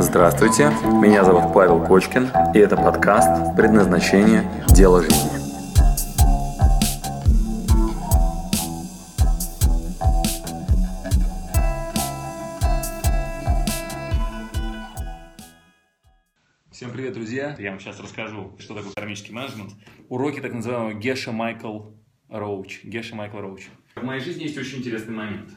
Здравствуйте, меня зовут Павел Кочкин, и это подкаст «Предназначение. Дело жизни». Всем привет, друзья! Я вам сейчас расскажу, что такое кармический менеджмент. Уроки так называемого Геша Майкл Роуч. Геша Майкл Роуч. В моей жизни есть очень интересный момент.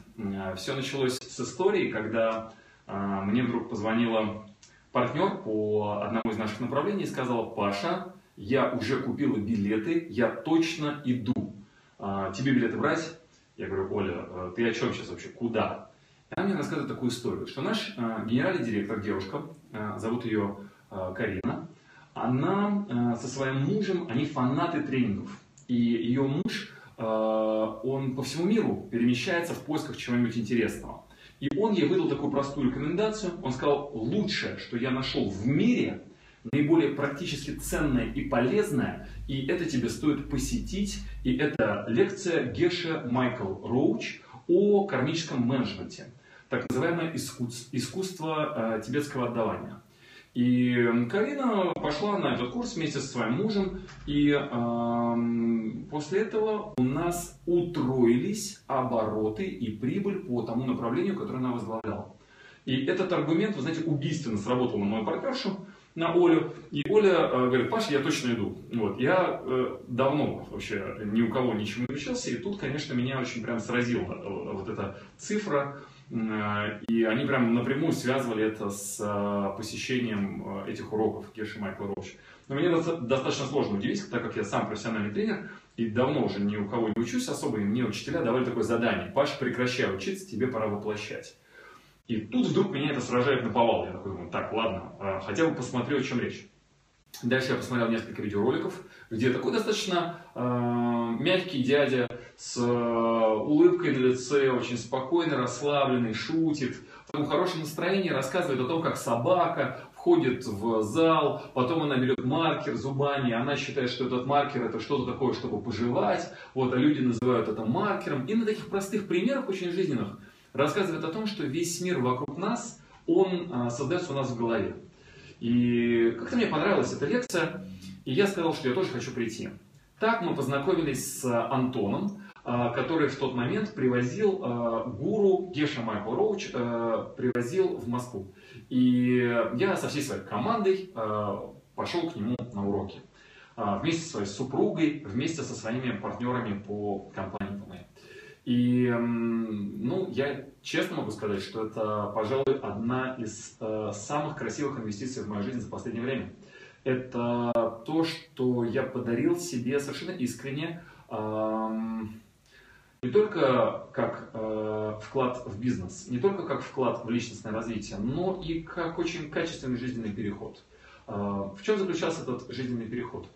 Все началось с истории, когда а, мне вдруг позвонила партнер по одному из наших направлений и сказала, Паша, я уже купила билеты, я точно иду. А, тебе билеты брать? Я говорю, Оля, ты о чем сейчас вообще? Куда? И она мне рассказывает такую историю, что наш генеральный директор, девушка, зовут ее Карина, она со своим мужем, они фанаты тренингов. И ее муж, он по всему миру перемещается в поисках чего-нибудь интересного. И он ей выдал такую простую рекомендацию. Он сказал, лучшее, что я нашел в мире, наиболее практически ценное и полезное, и это тебе стоит посетить. И это лекция Геша Майкл Роуч о кармическом менеджменте. Так называемое искусство э, тибетского отдавания. И Карина пошла на этот курс вместе со своим мужем, и э, после этого у нас утроились обороты и прибыль по тому направлению, которое она возглавляла. И этот аргумент, вы знаете, убийственно сработал на мою партнершу, на Олю. И Оля э, говорит, Паша, я точно иду. Вот. Я э, давно вообще ни у кого ничему не учился, и тут, конечно, меня очень прям сразила э, вот эта цифра, и они прям напрямую связывали это с э, посещением э, этих уроков Кеши Майкла Роуч. Но мне достаточно сложно удивить, так как я сам профессиональный тренер, и давно уже ни у кого не учусь особо, и мне учителя давали такое задание. Паш, прекращай учиться, тебе пора воплощать. И тут вдруг меня это сражает на повал. Я такой думаю, так, ладно, хотя бы посмотрю, о чем речь. Дальше я посмотрел несколько видеороликов, где такой достаточно э, мягкий дядя с э, улыбкой на лице, очень спокойный, расслабленный, шутит, в таком хорошем настроении рассказывает о том, как собака входит в зал, потом она берет маркер зубами, она считает, что этот маркер это что-то такое, чтобы пожевать, вот, а люди называют это маркером. И на таких простых примерах, очень жизненных, рассказывает о том, что весь мир вокруг нас, он э, создается у нас в голове. И как-то мне понравилась эта лекция, и я сказал, что я тоже хочу прийти. Так мы познакомились с Антоном, а, который в тот момент привозил а, гуру Геша Майкл Роуч, привозил в Москву. И я со всей своей командой пошел к нему на уроки. Вместе со своей супругой, вместе со своими партнерами по компании моей. И, ну, я честно могу сказать, что это, пожалуй, одна из э, самых красивых инвестиций в мою жизнь за последнее время. Это то, что я подарил себе совершенно искренне, э, не только как э, вклад в бизнес, не только как вклад в личностное развитие, но и как очень качественный жизненный переход. Э, в чем заключался этот жизненный переход?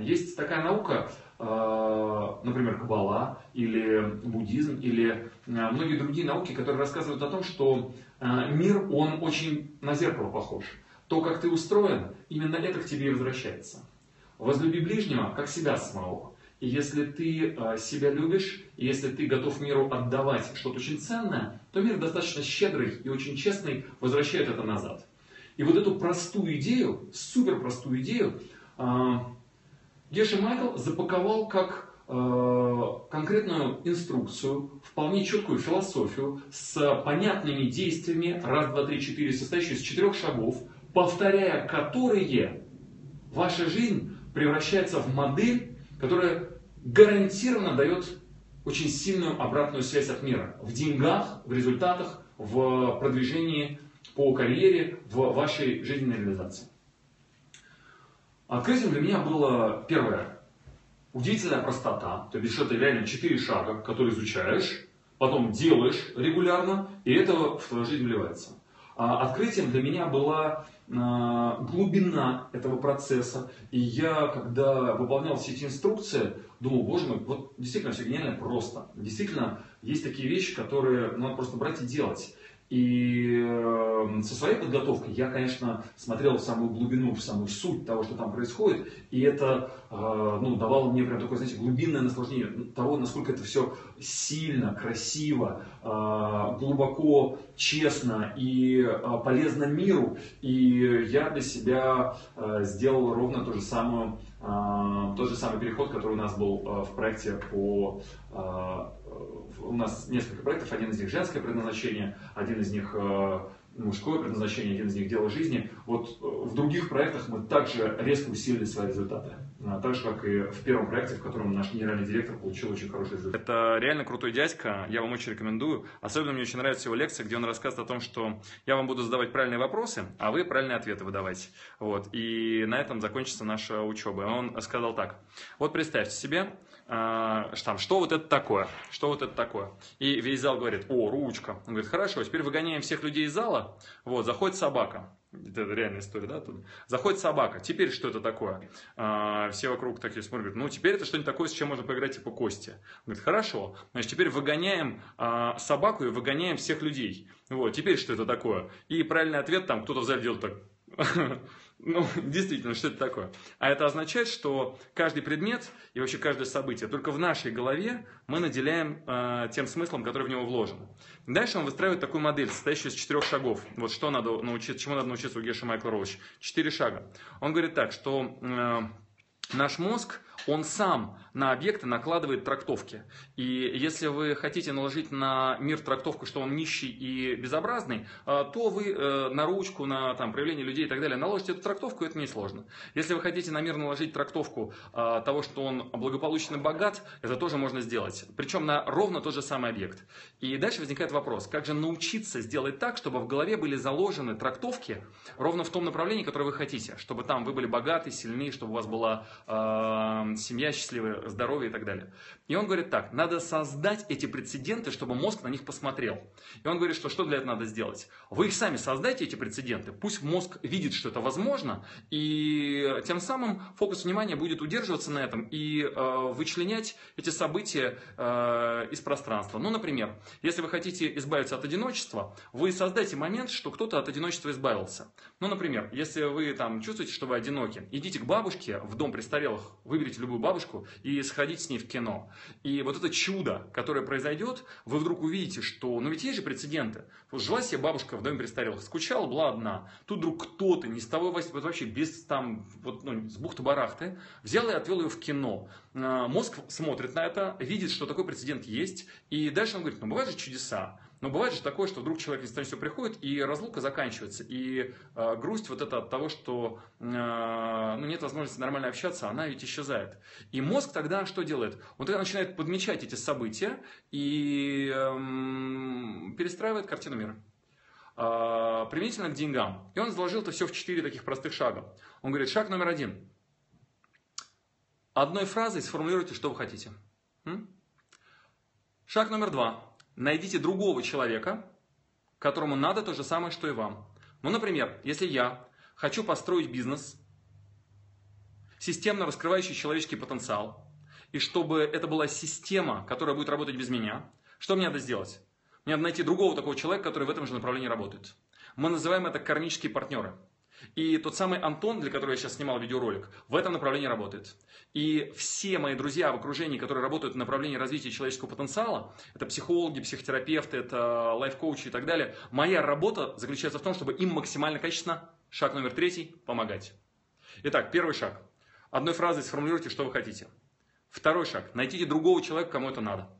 Есть такая наука, э, например, кабала или буддизм или э, многие другие науки, которые рассказывают о том, что э, мир, он очень на зеркало похож. То, как ты устроен, именно это к тебе и возвращается. Возлюби ближнего, как себя самого. И если ты себя любишь, если ты готов миру отдавать что-то очень ценное, то мир достаточно щедрый и очень честный возвращает это назад. И вот эту простую идею, супер простую идею, Геша Майкл запаковал как э, конкретную инструкцию, вполне четкую философию с понятными действиями, раз, два, три, четыре, состоящие из четырех шагов, повторяя которые ваша жизнь превращается в модель, которая гарантированно дает очень сильную обратную связь от мира. В деньгах, в результатах, в продвижении по карьере, в вашей жизненной реализации. Открытием для меня было первое. Удивительная простота, то есть это реально четыре шага, которые изучаешь, потом делаешь регулярно, и это в твою жизнь вливается. А открытием для меня была а, глубина этого процесса. И я, когда выполнял все эти инструкции, думал, боже мой, вот действительно все гениально просто. Действительно, есть такие вещи, которые надо просто брать и делать. И э, со своей подготовкой я, конечно, смотрел в самую глубину, в самую суть того, что там происходит, и это э, ну, давало мне прям такое, знаете, глубинное наслаждение того, насколько это все сильно, красиво, э, глубоко, честно и полезно миру. И я для себя сделал ровно то же самое, тот же самый переход, который у нас был в проекте по у нас несколько проектов, один из них женское предназначение, один из них э, мужское предназначение, один из них дело жизни. Вот э, в других проектах мы также резко усилили свои результаты. А, так же, как и в первом проекте, в котором наш генеральный директор получил очень хороший результат. Это реально крутой дядька, я вам очень рекомендую. Особенно мне очень нравится его лекция, где он рассказывает о том, что я вам буду задавать правильные вопросы, а вы правильные ответы выдавать. Вот. И на этом закончится наша учеба. Он сказал так. Вот представьте себе, э, там, что вот это такое, что вот это такое. И весь зал говорит, о, ручка. Он говорит, хорошо, теперь выгоняем всех людей из зала, вот, заходит собака. Это реальная история, да? Тут. Заходит собака. Теперь что это такое? А, все вокруг такие смотрят. Ну, теперь это что-нибудь такое, с чем можно поиграть, типа кости. Он говорит, хорошо. Значит, теперь выгоняем а, собаку и выгоняем всех людей. Вот, теперь что это такое? И правильный ответ там кто-то в зале делает так. Ну, действительно, что это такое? А это означает, что каждый предмет и вообще каждое событие только в нашей голове мы наделяем э, тем смыслом, который в него вложен. Дальше он выстраивает такую модель, состоящую из четырех шагов. Вот что надо научиться, чему надо научиться у Геша Майкла Роуч. Четыре шага. Он говорит так, что э, наш мозг – он сам на объекты накладывает трактовки. И если вы хотите наложить на мир трактовку, что он нищий и безобразный, э, то вы э, на ручку, на там, проявление людей и так далее наложите эту трактовку, это несложно. Если вы хотите на мир наложить трактовку э, того, что он благополучно богат, это тоже можно сделать. Причем на ровно тот же самый объект. И дальше возникает вопрос, как же научиться сделать так, чтобы в голове были заложены трактовки ровно в том направлении, которое вы хотите. Чтобы там вы были богаты, сильны, чтобы у вас была семья счастливая, здоровье и так далее. И он говорит так, надо создать эти прецеденты, чтобы мозг на них посмотрел. И он говорит, что что для этого надо сделать? Вы их сами создайте, эти прецеденты, пусть мозг видит, что это возможно, и тем самым фокус внимания будет удерживаться на этом и э, вычленять эти события э, из пространства. Ну, например, если вы хотите избавиться от одиночества, вы создайте момент, что кто-то от одиночества избавился. Ну, например, если вы там чувствуете, что вы одиноки, идите к бабушке в дом престарелых, выберите любую бабушку и сходите с ней в кино. И вот это чудо, которое произойдет, вы вдруг увидите, что, ну ведь есть же прецеденты. Вот жила себе бабушка в доме престарелых, скучала, была одна. Тут вдруг кто-то, не с того, вот вообще без там, вот, ну, с бухты-барахты, взял и отвел ее в кино. А, мозг смотрит на это, видит, что такой прецедент есть, и дальше он говорит, ну бывают же чудеса. Но бывает же такое, что вдруг человек из все приходит, и разлука заканчивается. И э, грусть вот это от того, что э, ну, нет возможности нормально общаться, она ведь исчезает. И мозг тогда что делает? Он тогда начинает подмечать эти события и э, перестраивает картину мира. Э, применительно к деньгам. И он изложил это все в четыре таких простых шага. Он говорит, шаг номер один. Одной фразой сформулируйте, что вы хотите. Шаг номер два. Найдите другого человека, которому надо то же самое, что и вам. Ну, например, если я хочу построить бизнес, системно раскрывающий человеческий потенциал, и чтобы это была система, которая будет работать без меня, что мне надо сделать? Мне надо найти другого такого человека, который в этом же направлении работает. Мы называем это кармические партнеры. И тот самый Антон, для которого я сейчас снимал видеоролик, в этом направлении работает. И все мои друзья в окружении, которые работают в направлении развития человеческого потенциала, это психологи, психотерапевты, это лайф-коучи и так далее, моя работа заключается в том, чтобы им максимально качественно, шаг номер третий, помогать. Итак, первый шаг. Одной фразой сформулируйте, что вы хотите. Второй шаг. Найдите другого человека, кому это надо.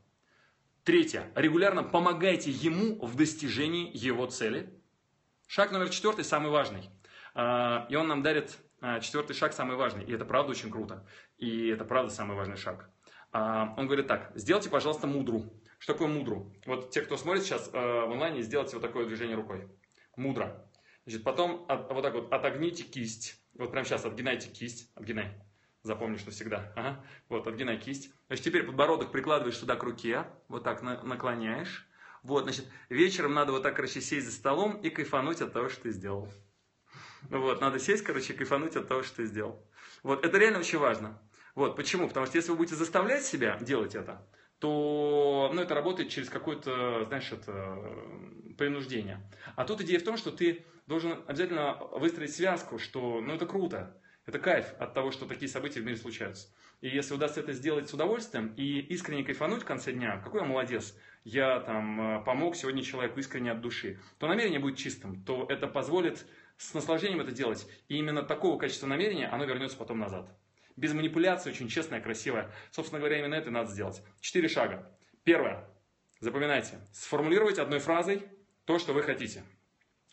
Третье. Регулярно помогайте ему в достижении его цели. Шаг номер четвертый, самый важный. А, и он нам дарит а, четвертый шаг, самый важный. И это правда очень круто. И это правда самый важный шаг. А, он говорит так, сделайте, пожалуйста, мудру. Что такое мудру? Вот те, кто смотрит сейчас в онлайне, сделайте вот такое движение рукой. Мудро. Значит, потом от, вот так вот отогните кисть. Вот прямо сейчас отгинайте кисть. Отгинай. Запомни, что всегда. Ага. Вот, отгинай кисть. Значит, теперь подбородок прикладываешь сюда к руке. Вот так на, наклоняешь. Вот, значит, вечером надо вот так, короче, сесть за столом и кайфануть от того, что ты сделал. Вот, надо сесть, короче, кайфануть от того, что ты сделал. Вот, это реально очень важно. Вот, почему? Потому что если вы будете заставлять себя делать это, то ну, это работает через какое-то, знаешь, это принуждение. А тут идея в том, что ты должен обязательно выстроить связку, что ну это круто, это кайф от того, что такие события в мире случаются. И если удастся это сделать с удовольствием и искренне кайфануть в конце дня, какой я молодец, я там э, помог сегодня человеку искренне от души, то намерение будет чистым, то это позволит с наслаждением это делать. И именно такого качества намерения оно вернется потом назад. Без манипуляции, очень честное, красивое. Собственно говоря, именно это надо сделать. Четыре шага. Первое. Запоминайте. Сформулируйте одной фразой то, что вы хотите.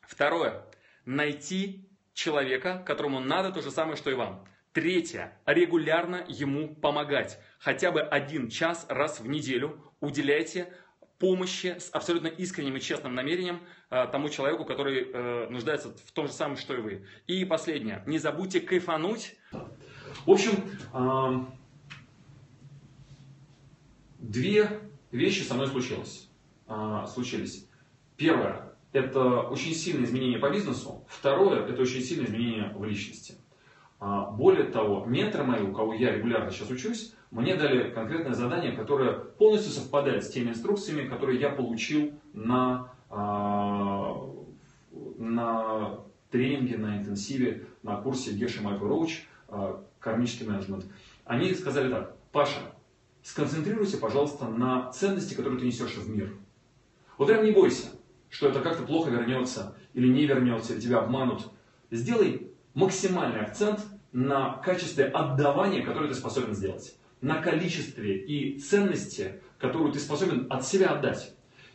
Второе. Найти человека, которому надо то же самое, что и вам. Третье. Регулярно ему помогать. Хотя бы один час раз в неделю уделяйте помощи с абсолютно искренним и честным намерением э, тому человеку, который э, нуждается в том же самом, что и вы. И последнее. Не забудьте кайфануть. В общем, э, две вещи со мной случилось, э, случились. Первое – это очень сильное изменение по бизнесу. Второе – это очень сильное изменение в личности. А, более того, менторы мои, у кого я регулярно сейчас учусь, мне дали конкретное задание, которое полностью совпадает с теми инструкциями, которые я получил на, а, на тренинге, на интенсиве, на курсе Геши Майкл Роуч «Кармический менеджмент». Они сказали так, Паша, сконцентрируйся, пожалуйста, на ценности, которые ты несешь в мир. Вот прям не бойся, что это как-то плохо вернется, или не вернется, или тебя обманут. Сделай максимальный акцент на качестве отдавания, которое ты способен сделать. На количестве и ценности, которую ты способен от себя отдать.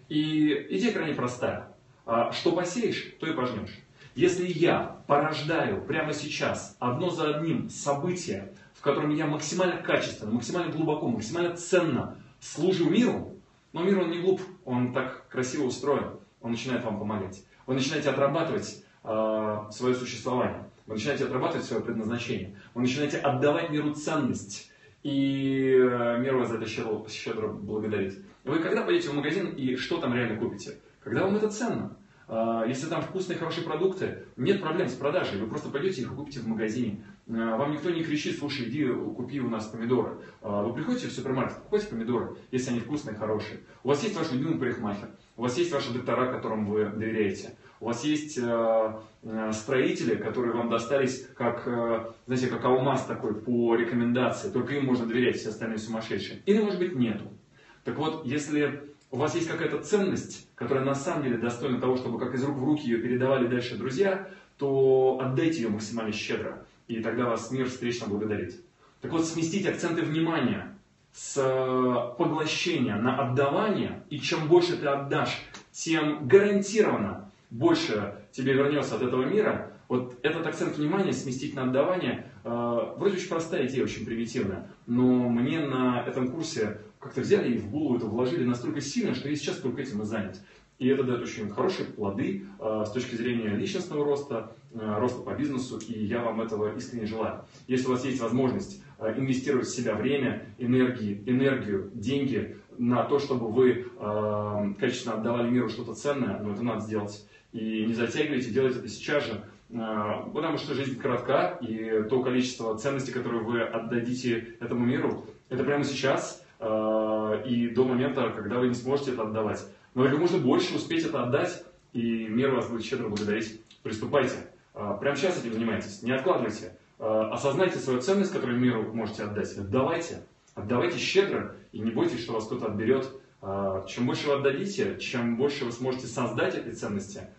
И идея крайне простая. А, что посеешь, то и пожнешь. Если я порождаю прямо сейчас одно за одним события, в котором я максимально качественно, максимально глубоко, максимально ценно служу миру, но мир он не глуп, он так красиво устроен, он начинает вам помогать. Вы начинаете отрабатывать э, свое существование. Вы начинаете отрабатывать свое предназначение. Вы начинаете отдавать миру ценность. И э, мир вас за это щедро, щедро благодарит. Вы когда пойдете в магазин и что там реально купите? Когда вам это ценно. А, если там вкусные, хорошие продукты, нет проблем с продажей. Вы просто пойдете их купите в магазине. А, вам никто не кричит, слушай, иди купи у нас помидоры. А, вы приходите в супермаркет, покупайте помидоры, если они вкусные, хорошие. У вас есть ваш любимый парикмахер, у вас есть ваши доктора, которым вы доверяете. У вас есть э, э, строители, которые вам достались как, э, знаете, как алмаз такой по рекомендации. Только им можно доверять, все остальные сумасшедшие. Или, может быть, нету. Так вот, если у вас есть какая-то ценность, которая на самом деле достойна того, чтобы как из рук в руки ее передавали дальше друзья, то отдайте ее максимально щедро. И тогда вас мир встречно благодарит. Так вот, сместить акценты внимания с поглощения на отдавание, и чем больше ты отдашь, тем гарантированно больше тебе вернется от этого мира, вот этот акцент внимания сместить на отдавание, э, вроде очень простая идея, очень примитивная, но мне на этом курсе как-то взяли и в голову это вложили настолько сильно, что я сейчас только этим и занят. И это дает очень хорошие плоды э, с точки зрения личностного роста, э, роста по бизнесу, и я вам этого искренне желаю. Если у вас есть возможность инвестировать в себя время, энергии, энергию, деньги на то, чтобы вы качественно отдавали миру что-то ценное, ну, это надо сделать. И не затягивайте, делайте это сейчас же, э, потому что жизнь коротка, и то количество ценностей, которые вы отдадите этому миру, это прямо сейчас э, и до момента, когда вы не сможете это отдавать. Но как можно больше успеть это отдать, и мир вас будет щедро благодарить. Приступайте. Э, прямо сейчас этим занимайтесь, не откладывайте. Осознайте свою ценность, которую миру можете отдать. Отдавайте. Отдавайте щедро и не бойтесь, что вас кто-то отберет. Чем больше вы отдадите, чем больше вы сможете создать этой ценности –